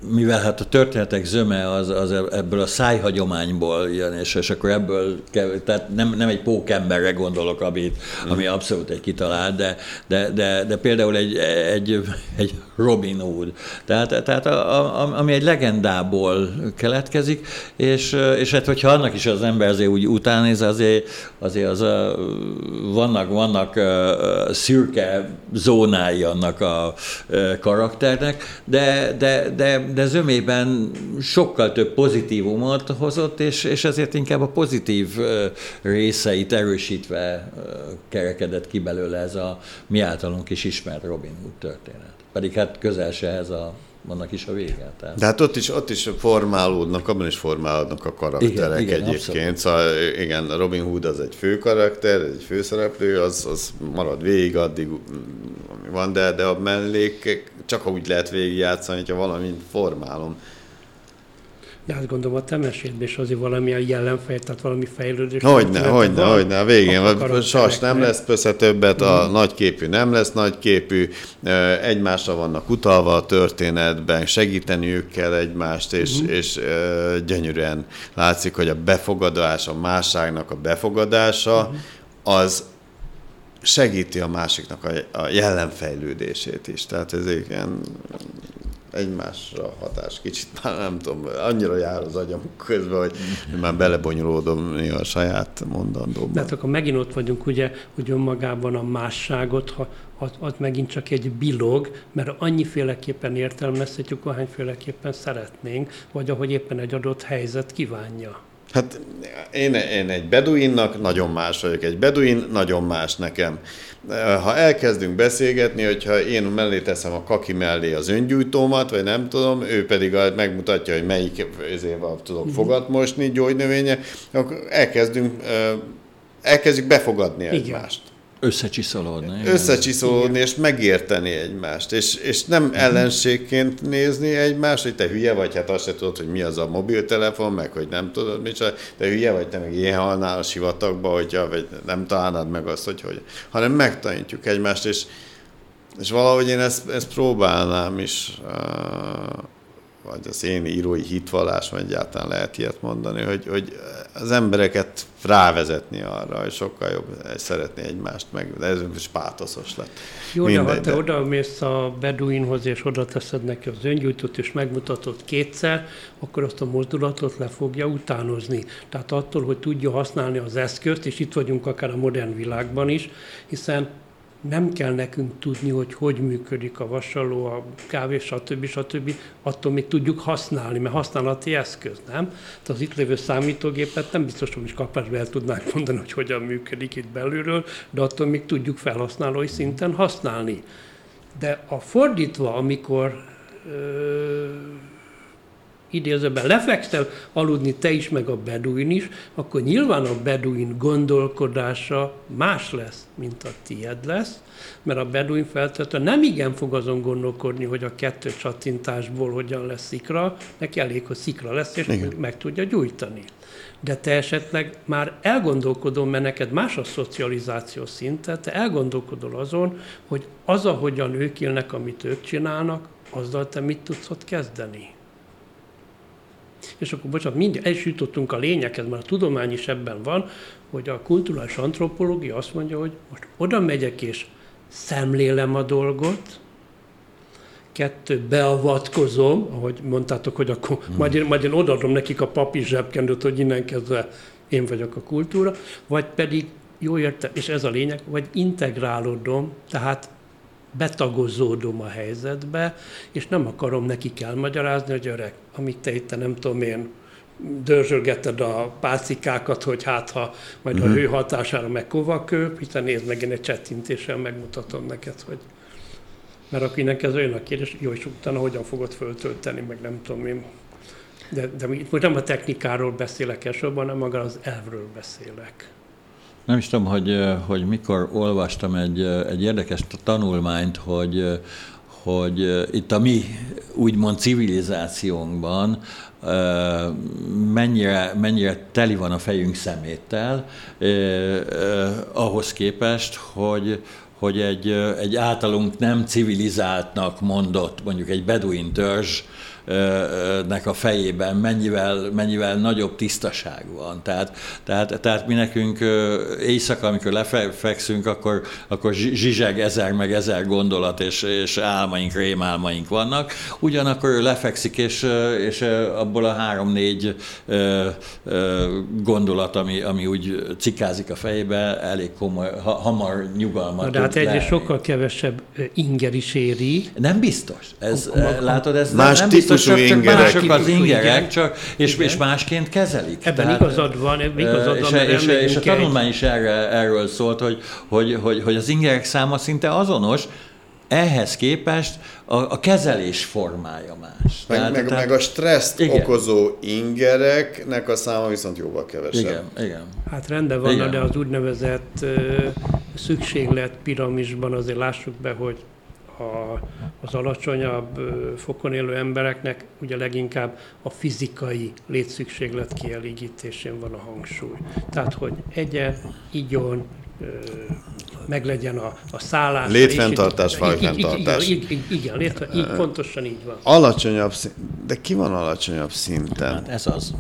mivel hát a történetek zöme az, az ebből a szájhagyományból jön, és, és akkor ebből, tehát nem, nem egy pókemberre gondolok, amit, ami abszolút egy kitalált, de, de, de, de például egy, egy, egy Robin Hood, tehát, tehát a, a, ami egy legendából keletkezik, és, és hát hogyha annak is az ember azért úgy utánéz, azért, azért az a, vannak, vannak szürke zónái annak a karakternek, de, de, de, de zömében sokkal több pozitívumot hozott, és, és ezért inkább a pozitív részeit erősítve kerekedett ki belőle ez a mi általunk is ismert Robin Hood történet. Pedig hát közel se ez a vannak is a vége. Tehát. De hát ott is, ott is formálódnak, abban is formálódnak a karakterek igen, igen, egyébként. Szóval igen, Robin Hood az egy fő karakter, egy főszereplő, az, az marad végig addig, ami van, de, de a mellékek csak úgy lehet végigjátszani, hogyha valamint formálom. De azt gondolom, a te meséltben is azért valamilyen jellemfej, tehát valami fejlődés. Hogyne, hogyne, hogyne. A végén a sas nem lesz pösze többet, a mm. nagyképű nem lesz nagyképű, egymásra vannak utalva a történetben, segíteniük kell egymást, és, mm. és gyönyörűen látszik, hogy a befogadás, a másságnak a befogadása, mm. az segíti a másiknak a, a jellemfejlődését is. Tehát ez ilyen egymásra hatás kicsit már nem tudom, annyira jár az agyam közben, hogy már belebonyolódom a saját mondandóban. De hát akkor megint ott vagyunk, ugye, hogy önmagában a másságot, ha ott, ott megint csak egy bilog, mert annyiféleképpen értelmezhetjük, ahányféleképpen szeretnénk, vagy ahogy éppen egy adott helyzet kívánja. Hát én, én egy beduinnak nagyon más vagyok, egy beduin nagyon más nekem. Ha elkezdünk beszélgetni, hogyha én mellé teszem a kaki mellé az öngyújtómat, vagy nem tudom, ő pedig megmutatja, hogy melyik ezével tudok mhm. fogat mosni, gyógynövénye, akkor elkezdünk, elkezdjük befogadni egymást. Igen. Összecsiszolódni. Összecsiszolódni, és megérteni egymást. És, és nem uh-huh. ellenségként nézni egymást, hogy te hülye vagy, hát azt se tudod, hogy mi az a mobiltelefon, meg hogy nem tudod, mit csinál, te hülye vagy, te meg ilyen halnál a sivatagba, hogyha, vagy nem találnád meg azt, hogy hogy. Hanem megtanítjuk egymást, és, és valahogy én ezt, ezt próbálnám is uh, vagy az én írói hitvallás, vagy egyáltalán lehet ilyet mondani, hogy, hogy az embereket rávezetni arra, hogy sokkal jobb szeretni egymást meg, de ez is pátoszos lett. Jó, Mindegy, de ha te de... oda mész a beduinhoz, és oda teszed neki az öngyújtót, és megmutatod kétszer, akkor azt a mozdulatot le fogja utánozni. Tehát attól, hogy tudja használni az eszközt, és itt vagyunk akár a modern világban is, hiszen nem kell nekünk tudni, hogy hogy működik a vasaló, a kávé, stb. stb. Attól még tudjuk használni, mert használati eszköz, nem? Tehát az itt lévő számítógépet nem biztos, hogy is kapásban el tudnánk mondani, hogy hogyan működik itt belülről, de attól még tudjuk felhasználói szinten használni. De a fordítva, amikor ö, idézőben lefekszel aludni te is, meg a beduin is, akkor nyilván a beduin gondolkodása más lesz, mint a tied lesz, mert a beduin feltétlenül nem igen fog azon gondolkodni, hogy a kettő csattintásból hogyan lesz szikra, neki elég, hogy szikra lesz, és igen. meg tudja gyújtani. De te esetleg már elgondolkodom, mert neked más a szocializáció szinte, te elgondolkodol azon, hogy az, ahogyan ők élnek, amit ők csinálnak, azzal te mit tudsz ott kezdeni. És akkor bocsánat, mindjárt el is jutottunk a lényekhez, mert a tudomány is ebben van, hogy a kulturális antropológia azt mondja, hogy most oda megyek és szemlélem a dolgot, kettő, beavatkozom, ahogy mondtátok, hogy akkor hmm. majd, én, majd én odaadom nekik a papír zsebkendőt, hogy innen kezdve én vagyok a kultúra, vagy pedig, jó értem, és ez a lényeg, vagy integrálódom, tehát betagozódom a helyzetbe, és nem akarom nekik elmagyarázni, hogy öreg, amit te itt nem tudom én, dörzsölgeted a pácikákat, hogy hát ha majd uh-huh. a mhm. hő hatására meg kovakő, hiszen nézd meg, én egy csettintéssel megmutatom neked, hogy mert akinek ez olyan a kérdés, jó, és utána hogyan fogod föltölteni, meg nem tudom én. De, de itt most nem a technikáról beszélek elsősorban, hanem maga az elvről beszélek. Nem is tudom, hogy, hogy mikor olvastam egy, egy érdekes tanulmányt, hogy, hogy itt a mi úgymond civilizációnkban mennyire, mennyire teli van a fejünk szeméttel, eh, ahhoz képest, hogy, hogy egy, egy általunk nem civilizáltnak mondott, mondjuk egy beduin törzs, nek a fejében mennyivel, mennyivel nagyobb tisztaság van. Tehát, tehát, tehát mi nekünk éjszaka, amikor lefekszünk, akkor, akkor zsizseg ezer meg ezer gondolat és, és álmaink, rémálmaink vannak. Ugyanakkor ő lefekszik, és, és abból a három-négy gondolat, ami, ami úgy cikázik a fejébe, elég komoly, ha, hamar nyugalmat De hát egyre sokkal kevesebb inger is éri. Nem biztos. Ez, látod, ez Más nem biztos, típusú csak, ingerek. Mások az ingerek, csak, és, és másként kezelik. Ebben Tehát, igazad van, igazad van. És, és, és a tanulmány is erre, erről szólt, hogy, hogy, hogy, hogy az ingerek száma szinte azonos, ehhez képest a, a kezelés formája más. Meg, tehát, meg, tehát, meg a stresszt igen. okozó ingereknek a száma viszont jóval kevesebb. Igen, igen. Hát rendben van, igen. de az úgynevezett uh, szükséglet piramisban azért lássuk be, hogy a, az alacsonyabb fokon élő embereknek ugye leginkább a fizikai létszükséglet kielégítésén van a hangsúly. Tehát, hogy egyen, igyon, meglegyen a, a szállás. Létfenntartás, fajfenntartás. Igen, igen, igen létre, így, pontosan így van. Alacsonyabb szint, de ki van alacsonyabb szinten? Hát ez az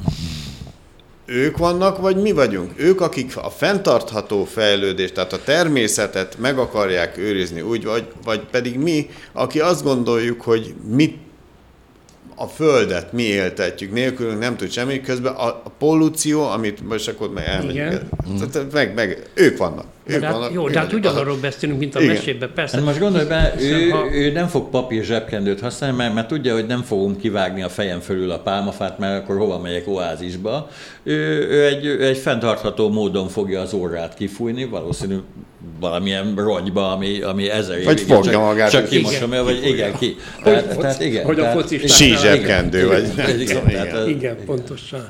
ők vannak, vagy mi vagyunk? Ők, akik a fenntartható fejlődést, tehát a természetet meg akarják őrizni, úgy vagy, vagy pedig mi, aki azt gondoljuk, hogy mit a Földet mi éltetjük, nélkülünk nem tud semmi, közben a, a pollúció, amit most akkor meg elmegyünk, meg, meg, ők vannak. Ők de hát, vannak jó, de hát ugyanarról beszélünk, mint a Igen. mesében, persze. Hát most gondolj be, ő, ha... ő nem fog papír zsebkendőt használni, mert, mert tudja, hogy nem fogom kivágni a fejem fölül a pálmafát, mert akkor hova megyek oázisba. Ő, ő, egy, ő egy fenntartható módon fogja az órát kifújni, valószínű valamilyen rongyba, ami, ami ezer évig vagy fogja csak, magát, csak kimosom, vagy igen, igen ki. Tehát, hogy, tehát, igen, hogy a focis sízsebkendő, vagy igen, igen, igen, igen, pontosan.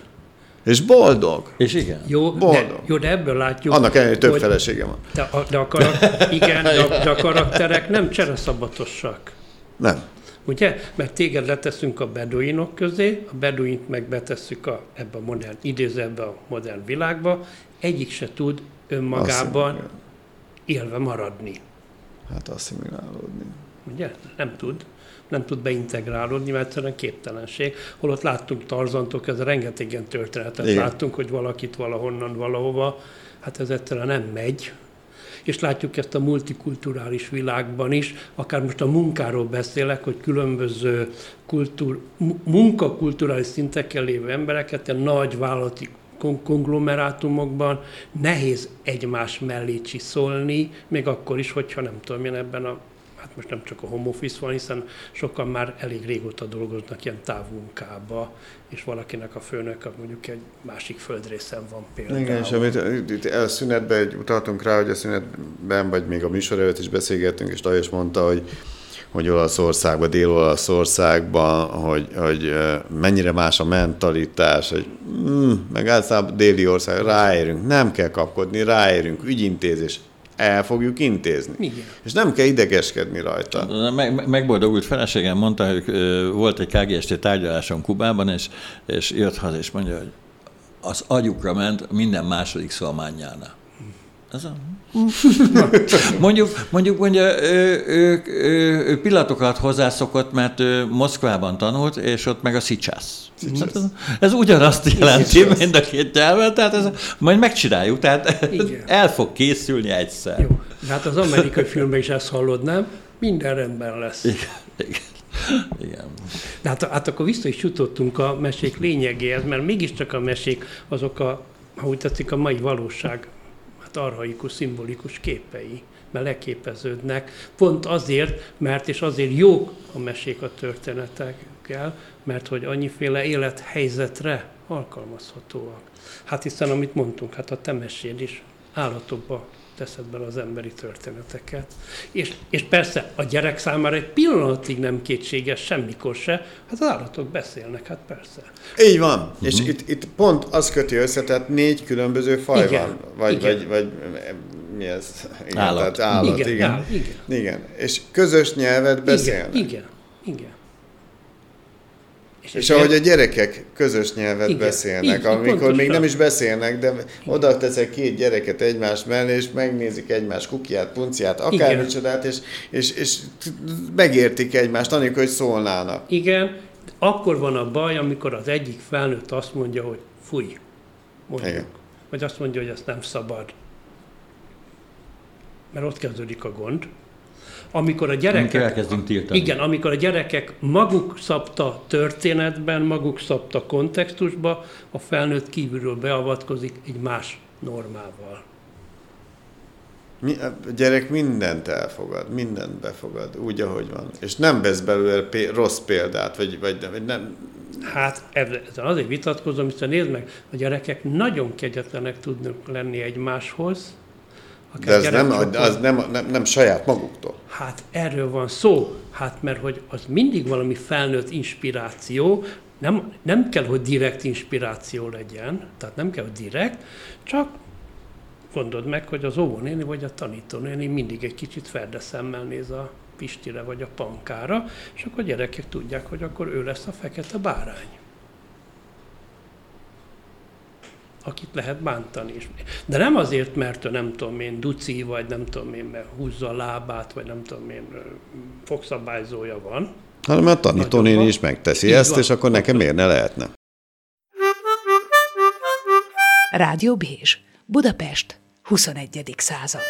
És boldog. És igen. Jó, boldog. De, jó, de ebből látjuk. Annak ellenére több felesége van. De a, de a, karak, igen, de de a karakterek nem csereszabatosak. Nem. Ugye? Mert téged leteszünk a beduinok közé, a beduint meg betesszük a, ebbe a modern, idéző ebbe a modern világba, egyik se tud önmagában Azt élve maradni. Hát asszimilálódni. Ugye? Nem tud. Nem tud beintegrálódni, mert egyszerűen képtelenség. Holott láttunk Tarzantok, ez rengeteg ilyen történetet Igen. láttunk, hogy valakit valahonnan valahova, hát ez egyszerűen nem megy, és látjuk ezt a multikulturális világban is, akár most a munkáról beszélek, hogy különböző kultúr, munkakulturális szintekkel lévő embereket, a nagy vállalati konglomerátumokban nehéz egymás mellé csiszolni, még akkor is, hogyha nem tudom én ebben a hát most nem csak a home office van, hiszen sokan már elég régóta dolgoznak ilyen távmunkába, és valakinek a főnök mondjuk egy másik földrészen van például. Igen, és amit itt a szünetben utaltunk rá, hogy a szünetben, vagy még a műsor előtt is beszélgettünk, és Lajos mondta, hogy hogy Olaszországban, Dél-Olaszországban, hogy, hogy mennyire más a mentalitás, hogy mm, meg általában déli ország, ráérünk, nem kell kapkodni, ráérünk, ügyintézés, el fogjuk intézni. Igen. És nem kell idegeskedni rajta. Meg, megboldogult feleségem mondta, hogy volt egy KGST tárgyaláson Kubában, és, és jött haza, és mondja, hogy az agyukra ment minden második szalmányána. Ez a... mondjuk, mondjuk mondja, ő, ő, ő, ő pillanatokat hozzászokott, mert ő Moszkvában tanult, és ott meg a szicsász. Hát ez, ez ugyanazt jelenti mind a két nyelven, tehát ez, majd megcsináljuk, tehát Igen. el fog készülni egyszer. Jó. De hát az amerikai filmben is ezt hallod, nem? Minden rendben lesz. Igen. Igen. Igen. De hát, hát akkor vissza is jutottunk a mesék lényegéhez, mert mégiscsak a mesék azok a, ha úgy tetszik, a mai valóság hát arhaikus, szimbolikus képei, mert leképeződnek. Pont azért, mert és azért jók a mesék a történetekkel, mert hogy annyiféle élethelyzetre alkalmazhatóak. Hát hiszen, amit mondtunk, hát a temeséd is állatokba teszed bele az emberi történeteket. És, és persze a gyerek számára egy pillanatig nem kétséges, semmikor se, hát az állatok beszélnek, hát persze. Így van, uh-huh. és itt, itt pont az köti össze, tehát négy különböző faj igen, van, vagy, igen. vagy, vagy mi ez? Igen, állat. Tehát állat, igen. Igen. Áll, igen. igen. És közös nyelvet beszélnek. Igen, igen. igen. És, és ahogy a gyerekek közös nyelvet igen, beszélnek, így, amikor pontosan. még nem is beszélnek, de oda teszek két gyereket egymás mellé, és megnézik egymás kukiát, punciát, akármicsodát, és, és, és megértik egymást, anélkül, hogy szólnának. Igen, akkor van a baj, amikor az egyik felnőtt azt mondja, hogy fúj, mondjuk. Igen. Vagy azt mondja, hogy ezt nem szabad. Mert ott kezdődik a gond amikor a gyerekek... elkezdünk tiltani. Igen, amikor a gyerekek maguk szabta történetben, maguk szabta kontextusba, a felnőtt kívülről beavatkozik egy más normával. Mi, a gyerek mindent elfogad, mindent befogad, úgy, ahogy van. És nem vesz belőle p- rossz példát, vagy, vagy, vagy nem... Hát ezzel azért vitatkozom, hiszen nézd meg, a gyerekek nagyon kegyetlenek tudnak lenni egymáshoz, de ez nem, az nem, nem, nem saját maguktól. Hát erről van szó, hát mert hogy az mindig valami felnőtt inspiráció, nem, nem kell, hogy direkt inspiráció legyen, tehát nem kell, hogy direkt, csak gondold meg, hogy az óvónéni vagy a tanítónéni mindig egy kicsit ferde szemmel néz a Pistire vagy a Pankára, és akkor a gyerekek tudják, hogy akkor ő lesz a fekete bárány. Akit lehet bántani is. De nem azért, mert nem tudom én duci, vagy nem tudom én, mert húzza a lábát, vagy nem tudom én, fogszabályzója van. Hanem a tanítónén is megteszi Így ezt, van. és akkor nekem miért ne lehetne? Rádió Bézs, Budapest, 21. század.